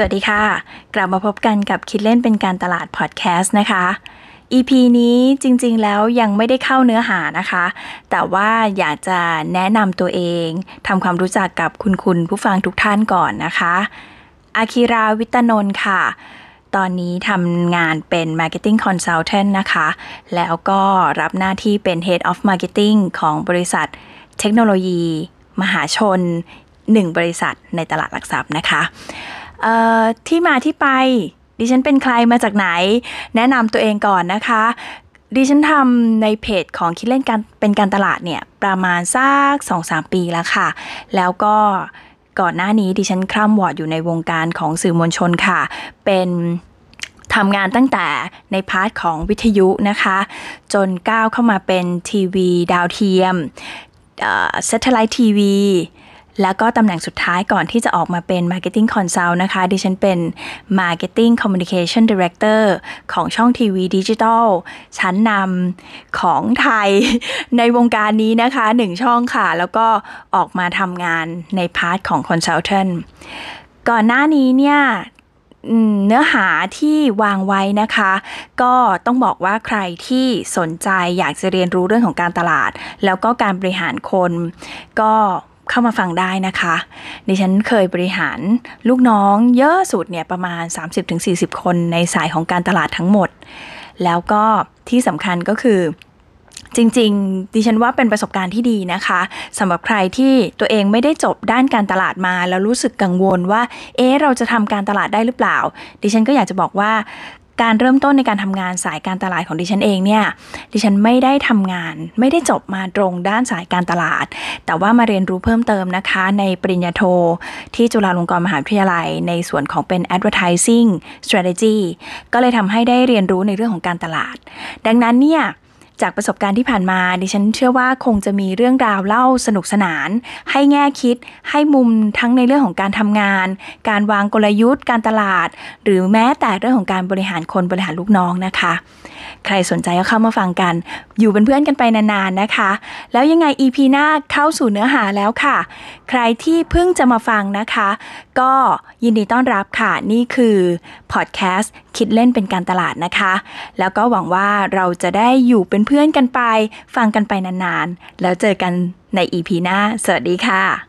สวัสดีค่ะ กลับมาพบกันกับคิดเล่นเป็นการตลาดพอดแคสต์นะคะ EP นี้จริงๆแล้วยังไม่ได้เข้าเนื้อหานะคะ แต่ว่าอยากจะแนะนำตัวเองทำความรู้จักกับคุณคุณผู้ฟังทุกท่านก่อนนะคะอาคิราวิตนนท์ค่ะ ตอนนี้ทำงานเป็น Marketing Consultant นะคะ แล้วก็รับหน้าที่เป็น Head of Marketing ของบริษัทเทคโนโลยี มหาชน 1 บริษัทในตลาดหลักทรัพย์นะคะ ที่มาที่ไป ดิฉันเป็นใครมาจากไหน แนะนำตัวเองก่อนนะคะ ดิฉันทำในเพจของคิดเล่นการเป็นการตลาดเนี่ยประมาณสัก 2-3 ปีแล้วค่ะ แล้วก็ก่อนหน้านี้ดิฉันคร่ำหวอดอยู่ในวงการของสื่อมวลชนค่ะ เป็นทำงานตั้งแต่ใน part ของวิทยุนะคะ จนก้าวเข้ามาเป็นทีวีดาวเทียม Satellite TV แล้วก็ตำแหน่งสุดท้ายก่อนที่จะออกมาเป็น Marketing Consult นะคะ ดิฉันเป็น Marketing Communication Director ของช่องทีวีดิจิทัลชั้นนำของไทยในวงการนี้นะคะหนึ่งช่องค่ะ แล้วก็ออกมาทำงานใน part ของ Consultant ก่อนหน้านี้เนี่ยเนื้อหาที่วางไว้นะคะ ก็ต้องบอกว่าใครที่สนใจอยากจะเรียนรู้เรื่องของการตลาด แล้วก็การบริหารคน ก็ เข้ามาฟังได้นะคะ ดิฉันเคยบริหารลูกน้องเยอะสุดเนี่ยประมาณ 30-40 คนในสายของการตลาดทั้งหมด แล้วก็ที่สำคัญก็คือจริงๆ ดิฉันว่าเป็นประสบการณ์ที่ดีนะคะสำหรับใครที่ตัวเองไม่ได้จบด้านการตลาดมา แล้วรู้สึกกังวลว่า เอ๊ะเราจะทำการตลาดได้หรือเปล่า ดิฉันก็อยากจะบอกว่า การเริ่มต้นในการทำงานสายการตลาดของดิฉันเองเนี่ย ดิฉันไม่ได้ทำงาน ไม่ได้จบมาตรงด้านสายการตลาด แต่ว่ามาเรียนรู้เพิ่มเติมนะคะ ในปริญญาโท ที่จุฬาลงกรณ์มหาวิทยาลัย ในส่วนของเป็น advertising strategy ก็เลยทำให้ได้เรียนรู้ในเรื่องของการตลาด ดังนั้นเนี่ย จากประสบการณ์ที่ผ่านมา ดิฉันเชื่อว่าคงจะมีเรื่องราวเล่าสนุกสนาน ให้แง่คิด ให้มุมทั้งในเรื่องของการทำงาน การวางกลยุทธ์ การตลาด หรือแม้แต่เรื่องของการบริหารคนบริหารลูกน้องนะคะ ใครสนใจก็เข้ามาฟังกัน อยู่เป็นเพื่อนกันไปนานๆนะคะ แล้วยังไง EP หน้าเข้าสู่เนื้อหาแล้วค่ะ ใครที่เพิ่งจะมาฟังนะคะ ก็ยินดีต้อนรับค่ะ นี่คือพอดแคสต์คิดเล่นเป็นการตลาดนะคะ แล้วก็หวังว่าเราจะได้อยู่เป็นเพื่อนกันไป ฟังกันไปนานๆ แล้วเจอกันใน EP หน้า สวัสดีค่ะ